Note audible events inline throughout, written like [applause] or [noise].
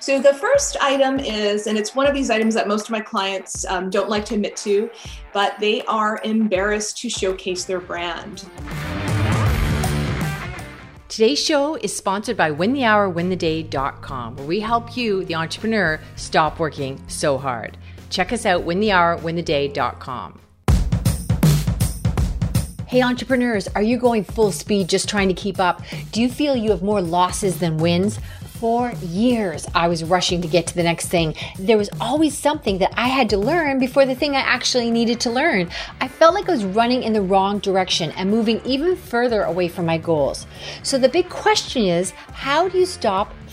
So the first item is, and it's one of these items that most of my clients um, don't like to admit to, but they are embarrassed to showcase their brand. Today's show is sponsored by winthehourwintheday.com, where we help you, the entrepreneur, stop working so hard. Check us out, winthehourwintheday.com. Hey, entrepreneurs, are you going full speed just trying to keep up? Do you feel you have more losses than wins? For years, I was rushing to get to the next thing. There was always something that I had to learn before the thing I actually needed to learn. I felt like I was running in the wrong direction and moving even further away from my goals. So the big question is how do you stop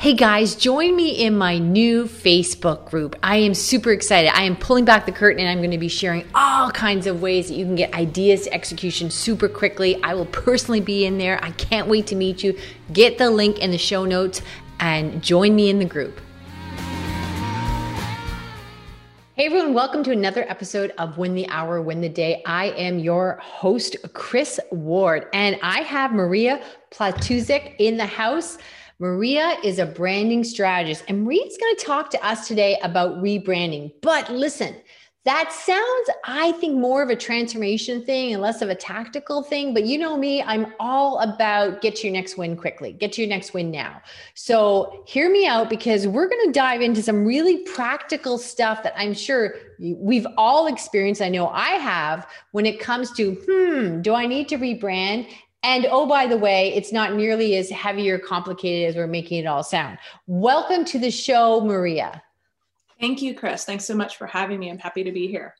Hey guys, join me in my new Facebook group. I am super excited. I am pulling back the curtain and I'm going to be sharing all kinds of ways that you can get ideas to execution super quickly. I will personally be in there. I can't wait to meet you. Get the link in the show notes and join me in the group. Hey everyone, welcome to another episode of Win the Hour, Win the Day. I am your host, Chris Ward, and I have Maria Platusic in the house. Maria is a branding strategist, and Maria's going to talk to us today about rebranding. But listen, that sounds, I think, more of a transformation thing and less of a tactical thing. But you know me, I'm all about get your next win quickly, get your next win now. So hear me out because we're going to dive into some really practical stuff that I'm sure we've all experienced. I know I have when it comes to, hmm, do I need to rebrand? And oh, by the way, it's not nearly as heavy or complicated as we're making it all sound. Welcome to the show, Maria. Thank you, Chris. Thanks so much for having me. I'm happy to be here.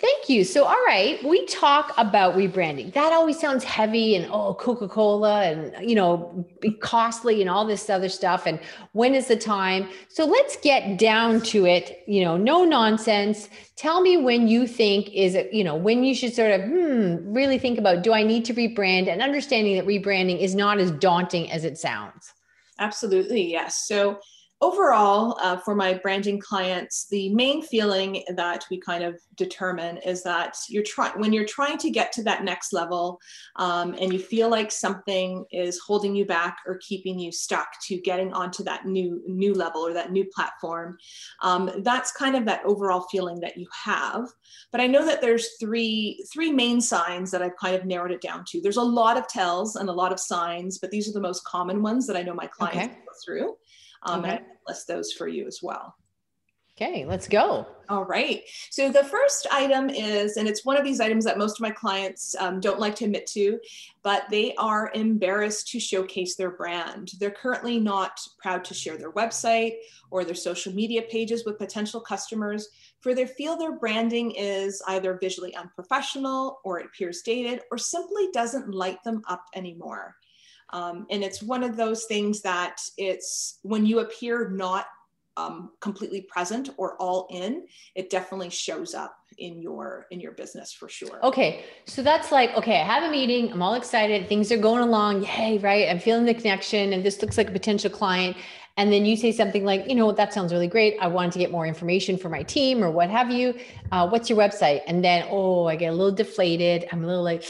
Thank you. So, all right, we talk about rebranding. That always sounds heavy and oh, Coca Cola and, you know, costly and all this other stuff. And when is the time? So, let's get down to it. You know, no nonsense. Tell me when you think is it, you know, when you should sort of, hmm, really think about do I need to rebrand and understanding that rebranding is not as daunting as it sounds. Absolutely. Yes. So, overall, uh, for my branding clients, the main feeling that we kind of determine is that you're trying when you're trying to get to that next level, um, and you feel like something is holding you back or keeping you stuck to getting onto that new new level or that new platform. Um, that's kind of that overall feeling that you have. But I know that there's three three main signs that I've kind of narrowed it down to. There's a lot of tells and a lot of signs, but these are the most common ones that I know my clients okay. go through. Um, okay. And I list those for you as well. Okay, let's go. All right. So the first item is, and it's one of these items that most of my clients um, don't like to admit to, but they are embarrassed to showcase their brand. They're currently not proud to share their website or their social media pages with potential customers, for they feel their branding is either visually unprofessional or it appears dated or simply doesn't light them up anymore. Um, and it's one of those things that it's when you appear not um, completely present or all in, it definitely shows up in your in your business for sure. Okay, so that's like okay, I have a meeting, I'm all excited, things are going along, yay, right? I'm feeling the connection, and this looks like a potential client. And then you say something like, you know, that sounds really great. I wanted to get more information for my team or what have you. Uh, what's your website? And then, oh, I get a little deflated. I'm a little like,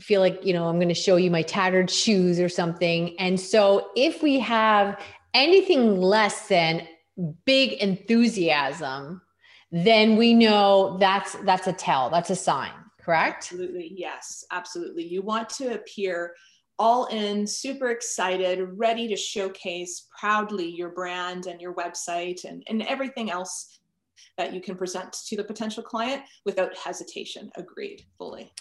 feel like, you know, I'm going to show you my tattered shoes or something. And so if we have anything less than big enthusiasm, then we know that's that's a tell, that's a sign, correct? Absolutely. Yes, absolutely. You want to appear all in, super excited, ready to showcase proudly your brand and your website and, and everything else that you can present to the potential client without hesitation. Agreed, fully.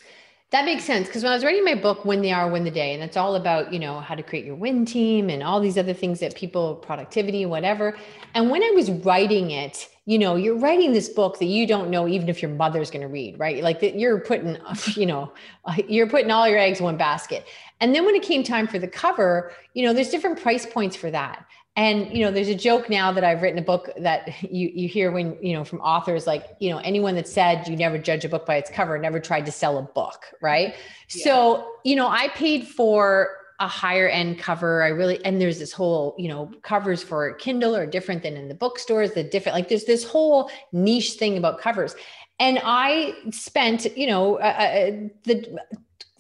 That makes sense because when I was writing my book, Win the Hour, Win the Day, and it's all about, you know, how to create your win team and all these other things that people, productivity, whatever. And when I was writing it, you know you're writing this book that you don't know even if your mother's going to read right? Like that you're putting [laughs] you know [laughs] you're putting all your eggs in one basket. And then when it came time for the cover you know there's different price points for that and you know there's a joke now that i've written a book that [laughs] you you hear when you know from authors like you know anyone that said you never judge a book by its cover never tried to sell a book right? Yeah. so you know i paid for a higher end cover. I really and there's this whole you know covers for kindle are different than in the bookstores the different like there's this whole niche thing about covers. And i spent you know uh, uh the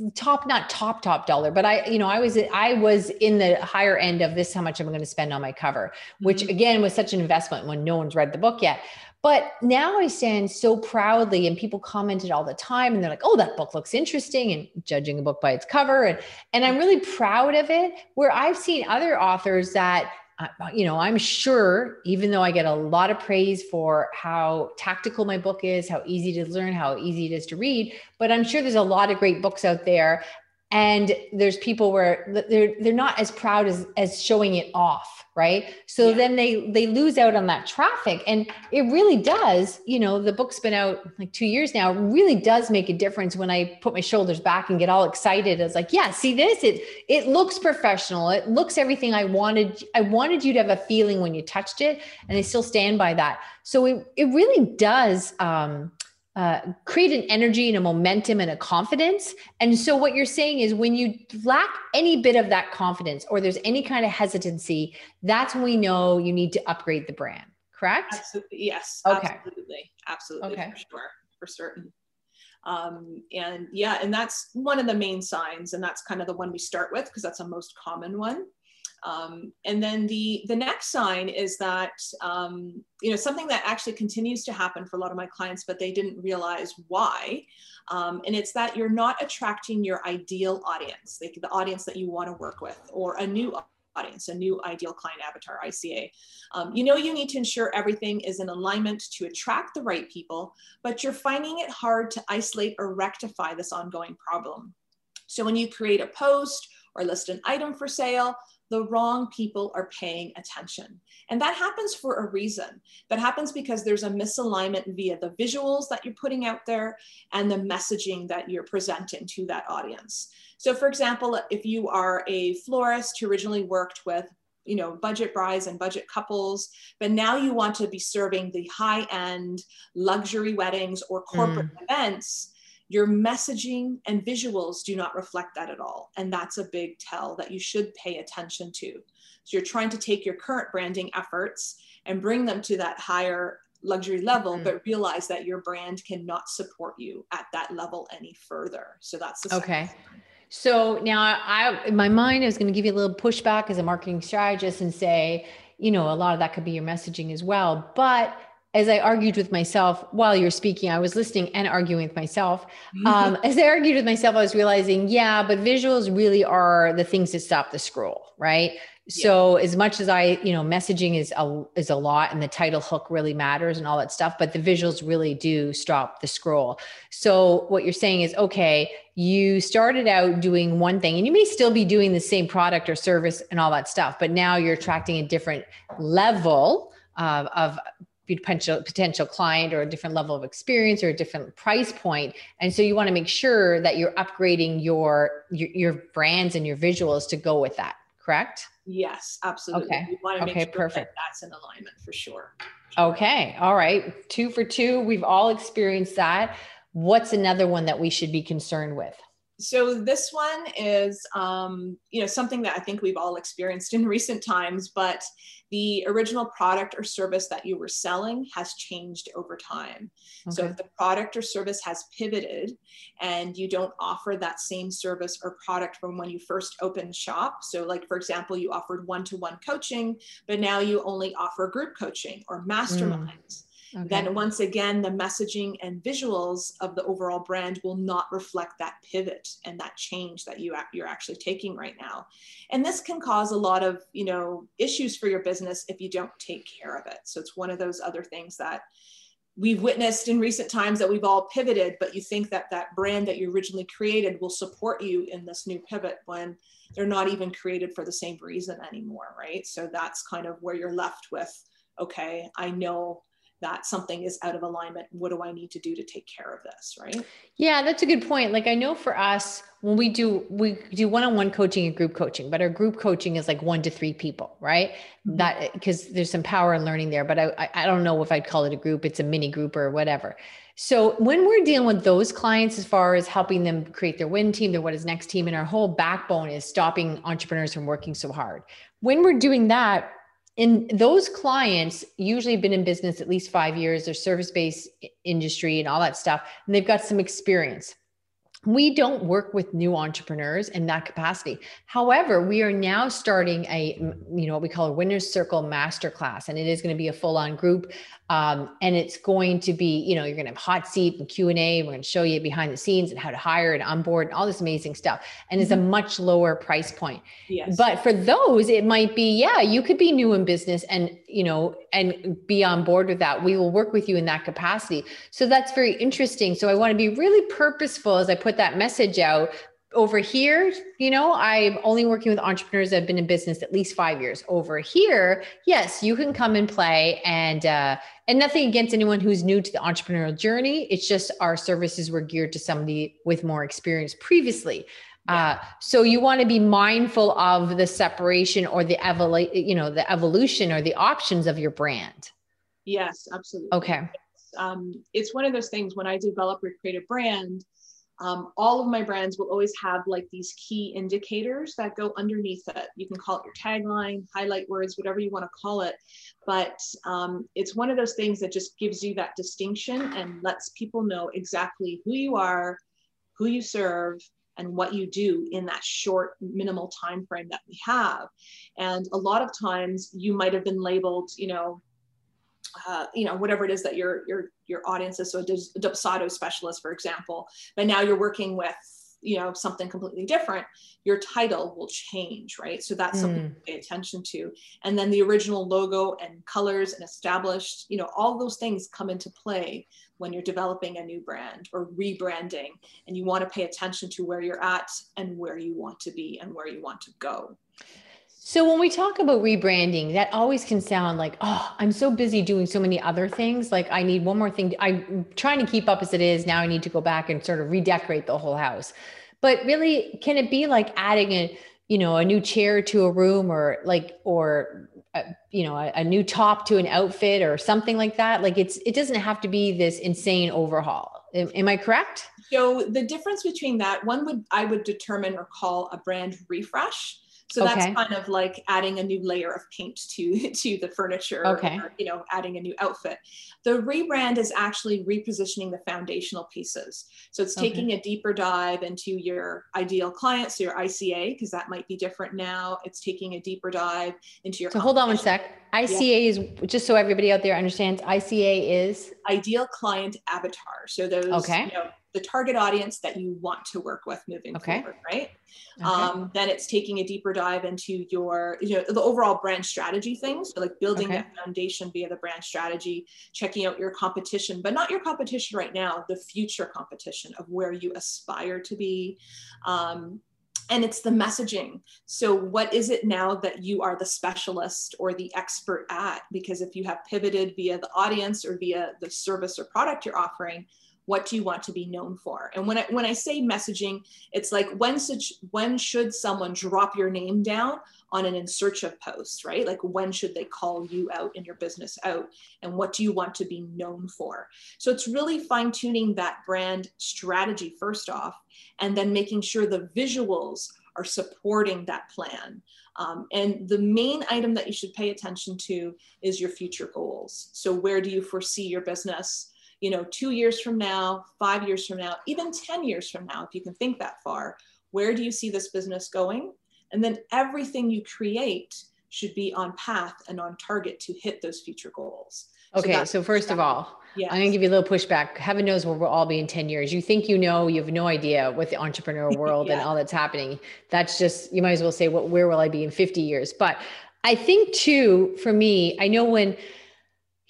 top not top top dollar but i you know i was i was in the higher end of this how much i'm going to spend on my cover which mm-hmm. again was such an investment when no one's read the book yet but now i stand so proudly and people commented all the time and they're like oh that book looks interesting and judging a book by its cover and and i'm really proud of it where i've seen other authors that you know, I'm sure, even though I get a lot of praise for how tactical my book is, how easy to learn, how easy it is to read, but I'm sure there's a lot of great books out there. And there's people where they're they're not as proud as as showing it off right? So yeah. then they they lose out on that traffic. And it really does you know the book's been out like two years now really does make a difference when i put my shoulders back and get all excited. It's like yeah see this? It it looks professional. It looks everything i wanted i wanted you to have a feeling when you touched it. And i still stand by that. So it, it really does um uh, create an energy and a momentum and a confidence. And so, what you're saying is when you lack any bit of that confidence or there's any kind of hesitancy, that's when we know you need to upgrade the brand, correct? Absolutely. Yes. Okay. Absolutely. Absolutely. Okay. For sure. For certain. Um, and yeah, and that's one of the main signs. And that's kind of the one we start with because that's the most common one. Um, and then the, the next sign is that, um, you know, something that actually continues to happen for a lot of my clients, but they didn't realize why. Um, and it's that you're not attracting your ideal audience, like the audience that you want to work with, or a new audience, a new ideal client avatar, ICA. Um, you know, you need to ensure everything is in alignment to attract the right people, but you're finding it hard to isolate or rectify this ongoing problem. So when you create a post or list an item for sale, the wrong people are paying attention. And that happens for a reason. That happens because there's a misalignment via the visuals that you're putting out there and the messaging that you're presenting to that audience. So for example, if you are a florist who originally worked with you know budget brides and budget couples but now you want to be serving the high end luxury weddings or corporate mm. events your messaging and visuals do not reflect that at all. And that's a big tell that you should pay attention to. So you're trying to take your current branding efforts and bring them to that higher luxury level, mm-hmm. but realize that your brand cannot support you at that level any further. So that's the okay. So now I, in my mind, is going to give you a little pushback as a marketing strategist and say, you know, a lot of that could be your messaging as well. But as I argued with myself while you're speaking, I was listening and arguing with myself. Mm-hmm. Um, as I argued with myself, I was realizing, yeah, but visuals really are the things that stop the scroll, right? Yeah. So as much as I, you know, messaging is a is a lot, and the title hook really matters and all that stuff, but the visuals really do stop the scroll. So what you're saying is, okay, you started out doing one thing, and you may still be doing the same product or service and all that stuff, but now you're attracting a different level of, of potential potential client or a different level of experience or a different price point. And so you want to make sure that you're upgrading your your, your brands and your visuals to go with that correct? Yes absolutely. Okay. You want to okay, make sure perfect. that that's in alignment for sure. Okay all right. Two for two. We've all experienced that. What's another one that we should be concerned with so this one is um, you know something that i think we've all experienced in [laughs] recent times but the original product or service that you were selling has changed over time. Okay. So if the product or service has pivoted and you don't offer that same service or product from when you first opened shop, so like for example, you offered one-to-one coaching, but now you only offer group coaching or masterminds. Mm Okay. Then once again, the messaging and visuals of the overall brand will not reflect that pivot and that change that you you're actually taking right now. And this can cause a lot of you know issues for your business if you don't take care of it. So it's one of those other things that we've witnessed in recent times that we've all pivoted, but you think that that brand that you originally created will support you in this new pivot when they're not even created for the same reason anymore, right? So that's kind of where you're left with, okay, I know that something is out of alignment what do i need to do to take care of this right? Yeah that's a good point. Like i know for us when we do we do one-on-one coaching and group coaching but our group coaching is like one to three people right? Mm-hmm. that because there's some power in learning there but I, I don't know if i'd call it a group it's a mini group or whatever. So when we're dealing with those clients as far as helping them create their win team their what is next team and our whole backbone is stopping entrepreneurs from working so hard. When we're doing that and those clients usually have been in business at least five years. They're service-based industry and all that stuff. And they've got some experience we don't work with new entrepreneurs in that capacity however we are now starting a you know what we call a winners circle masterclass and it is going to be a full-on group um, and it's going to be you know you're going to have hot seat and q&a we're going to show you behind the scenes and how to hire and onboard and all this amazing stuff and mm-hmm. it's a mm-hmm. much lower price point yes. but for those it might be yeah you could be new in business and you know and be on board with that we will work with you in that capacity so that's very interesting so i want to be really purposeful as i put that message out over here, you know, I'm only working with entrepreneurs that have been in business at least five years. Over here, yes, you can come and play, and uh, and nothing against anyone who's new to the entrepreneurial journey. It's just our services were geared to somebody with more experience previously. Uh, so you want to be mindful of the separation or the evolu- you know, the evolution or the options of your brand. Yes, absolutely. Okay. It's, um, it's one of those things when I develop or create a brand, um, all of my brands will always have like these key indicators that go underneath it. You can call it your tagline, highlight words, whatever you want to call it. But um, it's one of those things that just gives you that distinction and lets people know exactly who you are, who you serve, and what you do in that short minimal time frame that we have. And a lot of times you might have been labeled you know uh, you know whatever it is that your your your audience is so a dopsado specialist for example but now you're working with you know something completely different your title will change right? So that's something mm. to pay attention to. And then the original logo and colors and established you know all those things come into play when you're developing a new brand or rebranding and you want to pay attention to where you're at and where you want to be and where you want to go so when we talk about rebranding, that always can sound like, oh, I'm so busy doing so many other things. Like I need one more thing. I'm trying to keep up as it is. Now I need to go back and sort of redecorate the whole house. But really, can it be like adding a, you know, a new chair to a room or like, or, uh, you know, a, a new top to an outfit or something like that? Like it's, it doesn't have to be this insane overhaul. Am I correct? So the difference between that, one would, I would determine or call a brand refresh so okay. that's kind of like adding a new layer of paint to [laughs] to the furniture okay. or, you know adding a new outfit the rebrand is actually repositioning the foundational pieces so it's taking okay. a deeper dive into your ideal clients so your ica because that might be different now it's taking a deeper dive into your so hold on one sec ica yeah. is just so everybody out there understands ica is ideal client avatar so those okay you know, the target audience that you want to work with moving okay. forward, right? Okay. Um, then it's taking a deeper dive into your, you know, the overall brand strategy things, so like building okay. that foundation via the brand strategy, checking out your competition, but not your competition right now, the future competition of where you aspire to be. Um, and it's the messaging. So, what is it now that you are the specialist or the expert at? Because if you have pivoted via the audience or via the service or product you're offering, what do you want to be known for? And when i when i say messaging it's like when such when should someone drop your name down on an in search of post right? Like when should they call you out in your business out? And what do you want to be known for? So it's really fine tuning that brand strategy first off and then making sure the visuals are supporting that plan. Um, and the main item that you should pay attention to is your future goals. So where do you foresee your business you know, two years from now, five years from now, even 10 years from now, if you can think that far, where do you see this business going? And then everything you create should be on path and on target to hit those future goals. Okay, so, so first of all, yes. I'm gonna give you a little pushback. Heaven knows where we'll all be in 10 years. You think you know, you have no idea what the entrepreneurial [laughs] world yeah. and all that's happening. That's just, you might as well say, what, where will I be in 50 years? But I think too, for me, I know when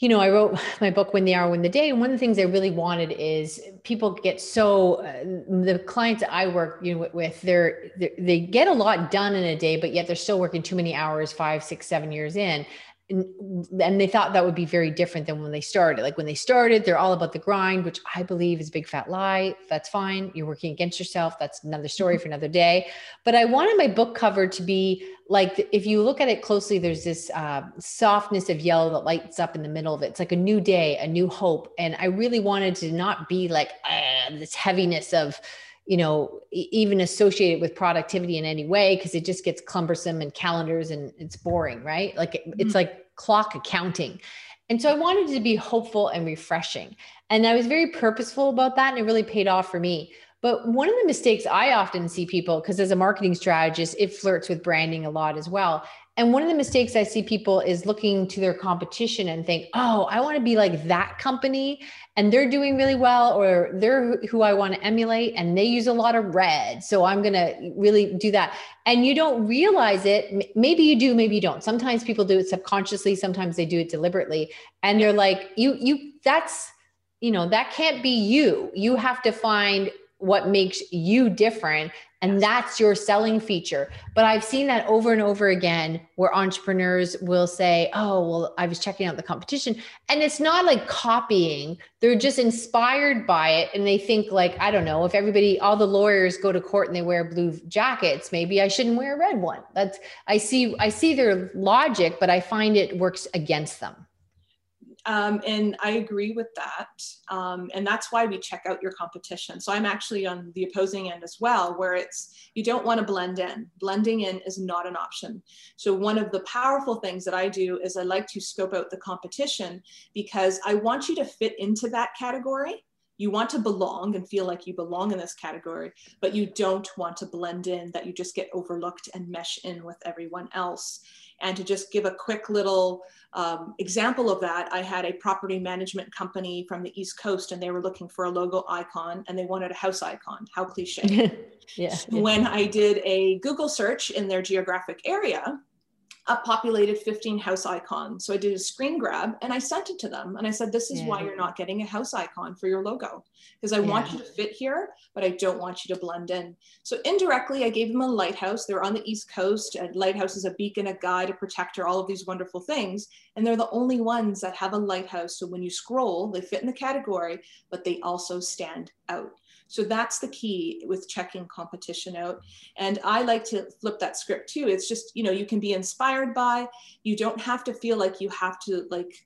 you know, I wrote [sighs] my book Win the Hour, Win the Day, and one of the things I really wanted is people get so uh, the clients I work you know, with, they're, they're, they get a lot done in a day, but yet they're still working too many hours, five, six, seven years in. And they thought that would be very different than when they started. Like when they started, they're all about the grind, which I believe is a big fat lie. That's fine. You're working against yourself. That's another story for another day. But I wanted my book cover to be like, if you look at it closely, there's this uh, softness of yellow that lights up in the middle of it. It's like a new day, a new hope. And I really wanted to not be like ah, this heaviness of, you know even associated with productivity in any way because it just gets cumbersome and calendars and it's boring right? Like it, mm-hmm. it's like clock accounting. And so i wanted to be hopeful and refreshing. And i was very purposeful about that and it really paid off for me. But one of the mistakes i often see people because as a marketing strategist it flirts with branding a lot as well and one of the mistakes I see people is looking to their competition and think, oh, I want to be like that company and they're doing really well, or they're who I want to emulate and they use a lot of red. So I'm going to really do that. And you don't realize it. Maybe you do, maybe you don't. Sometimes people do it subconsciously, sometimes they do it deliberately. And they're like, you, you, that's, you know, that can't be you. You have to find what makes you different and that's your selling feature. But I've seen that over and over again where entrepreneurs will say, Oh, well, I was checking out the competition. And it's not like copying, they're just inspired by it. And they think, like, I don't know, if everybody, all the lawyers go to court and they wear blue jackets, maybe I shouldn't wear a red one. That's, I see, I see their logic, but I find it works against them. Um, and I agree with that. Um, and that's why we check out your competition. So I'm actually on the opposing end as well, where it's you don't want to blend in. Blending in is not an option. So one of the powerful things that I do is I like to scope out the competition because I want you to fit into that category. You want to belong and feel like you belong in this category, but you don't want to blend in, that you just get overlooked and mesh in with everyone else. And to just give a quick little um, example of that, I had a property management company from the East Coast and they were looking for a logo icon and they wanted a house icon. How cliche. yeah, [laughs] yeah. When I did a Google search in their geographic area, populated 15 house icon. So I did a screen grab and I sent it to them. And I said, This is yeah. why you're not getting a house icon for your logo. Because I yeah. want you to fit here, but I don't want you to blend in. So indirectly, I gave them a lighthouse. They're on the East Coast. A lighthouse is a beacon, a guide, a protector, all of these wonderful things. And they're the only ones that have a lighthouse. So when you scroll, they fit in the category, but they also stand out. So that's the key with checking competition out. And I like to flip that script too. It's just, you know, you can be inspired by, you don't have to feel like you have to like,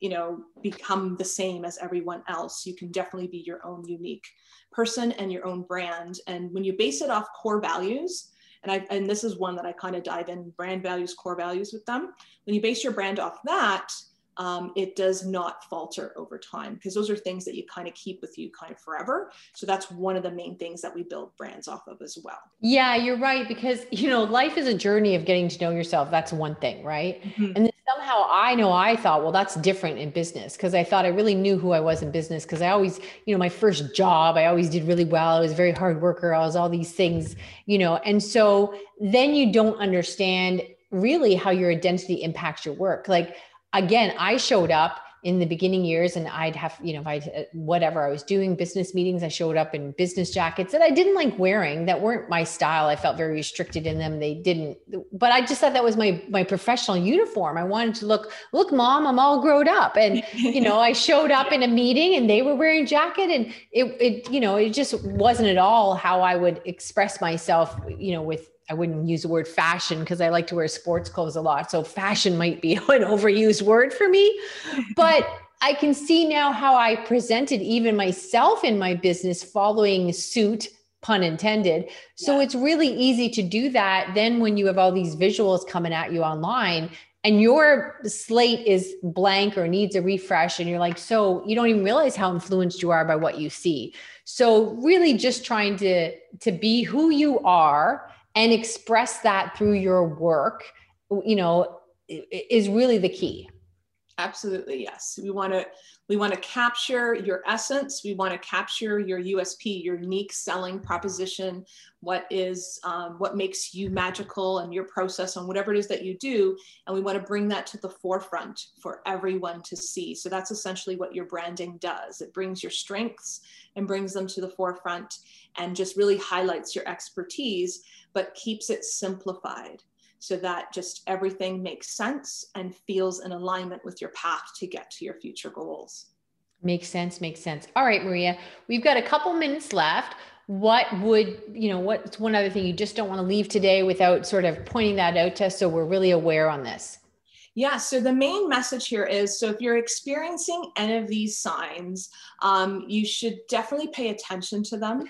you know, become the same as everyone else. You can definitely be your own unique person and your own brand. And when you base it off core values, and I and this is one that I kind of dive in brand values, core values with them. When you base your brand off that, um, it does not falter over time because those are things that you kind of keep with you kind of forever. So that's one of the main things that we build brands off of as well. Yeah, you're right. Because, you know, life is a journey of getting to know yourself. That's one thing, right? Mm-hmm. And then somehow I know I thought, well, that's different in business because I thought I really knew who I was in business because I always, you know, my first job, I always did really well. I was a very hard worker. I was all these things, you know, and so then you don't understand really how your identity impacts your work. Like, again, I showed up in the beginning years and I'd have, you know, if I, uh, whatever I was doing business meetings, I showed up in business jackets that I didn't like wearing that weren't my style. I felt very restricted in them. They didn't, but I just thought that was my, my professional uniform. I wanted to look, look, mom, I'm all grown up. And, you know, I showed up in a meeting and they were wearing jacket and it, it, you know, it just wasn't at all how I would express myself, you know, with I wouldn't use the word fashion because I like to wear sports clothes a lot. So fashion might be [laughs] an overused word for me. But I can see now how I presented even myself in my business following suit, pun intended. So yeah. it's really easy to do that. Then when you have all these visuals coming at you online and your slate is blank or needs a refresh, and you're like, so you don't even realize how influenced you are by what you see. So really just trying to to be who you are and express that through your work you know is really the key. Absolutely yes. We want to we want to capture your essence. We want to capture your usp your unique selling proposition what is um, what makes you magical and your process on whatever it is that you do. And we want to bring that to the forefront for everyone to see. So that's essentially what your branding does. It brings your strengths and brings them to the forefront and just really highlights your expertise but keeps it simplified so that just everything makes sense and feels in alignment with your path to get to your future goals. Makes sense, makes sense. All right, Maria, we've got a couple minutes left. What would, you know, what's one other thing you just don't want to leave today without sort of pointing that out to us so we're really aware on this? Yeah, so the main message here is so if you're experiencing any of these signs, um, you should definitely pay attention to them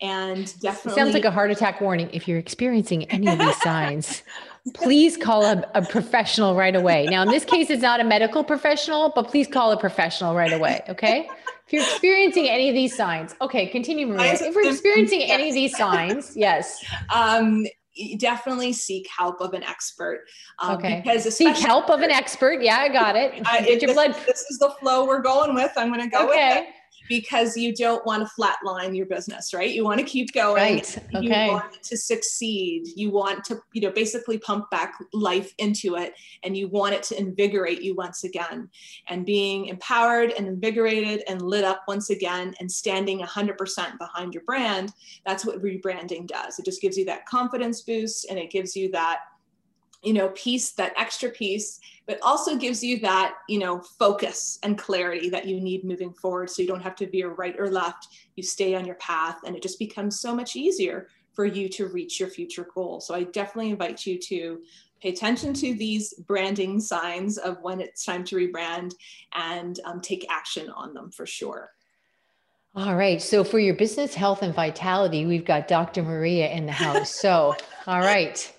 and definitely. It sounds like a heart attack warning. If you're experiencing any of these signs, [laughs] please call a, a, professional right away. Now, in this case, it's not a medical professional, but please call a professional right away. Okay. If you're experiencing any of these signs, okay, continue, Maria. If we're experiencing [laughs] any of these signs, yes. Um, definitely seek help of an expert. Um, okay. Because seek help of an [laughs] expert. Yeah, I got it. Uh, Get your this, blood. This is the flow we're going with. I'm going to go okay. with it because you don't want to flatline your business, right? You want to keep going. Right. Okay. You want to succeed. You want to, you know, basically pump back life into it and you want it to invigorate you once again. And being empowered and invigorated and lit up once again and standing 100% behind your brand, that's what rebranding does. It just gives you that confidence boost and it gives you that you know piece that extra piece but also gives you that you know focus and clarity that you need moving forward so you don't have to veer right or left you stay on your path and it just becomes so much easier for you to reach your future goal so i definitely invite you to pay attention to these branding signs of when it's time to rebrand and um, take action on them for sure all right. So for your business health and vitality, we've got Dr. Maria in the house. So, all right.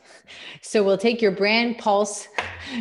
So we'll take your brand pulse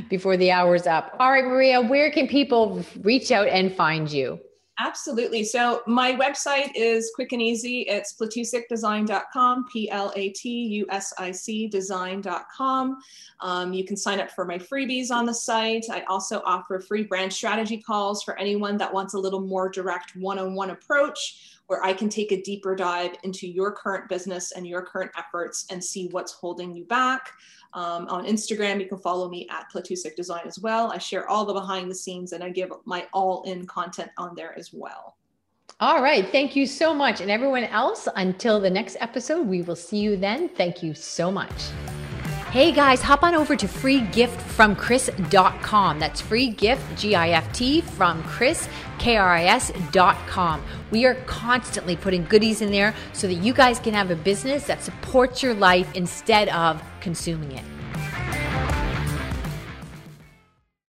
before the hour's up. All right, Maria, where can people reach out and find you? Absolutely. So my website is quick and easy. It's platusicdesign.com, P-L-A-T-U-S-I-C design.com. Um, you can sign up for my freebies on the site. I also offer free brand strategy calls for anyone that wants a little more direct one-on-one approach where I can take a deeper dive into your current business and your current efforts and see what's holding you back. Um, on Instagram, you can follow me at Platusic Design as well. I share all the behind the scenes and I give my all in content on there as well. All right. Thank you so much. And everyone else, until the next episode, we will see you then. Thank you so much. Hey guys, hop on over to freegiftfromkris.com. That's free gift, G I F T, from Kris, K R I S.com. We are constantly putting goodies in there so that you guys can have a business that supports your life instead of consuming it.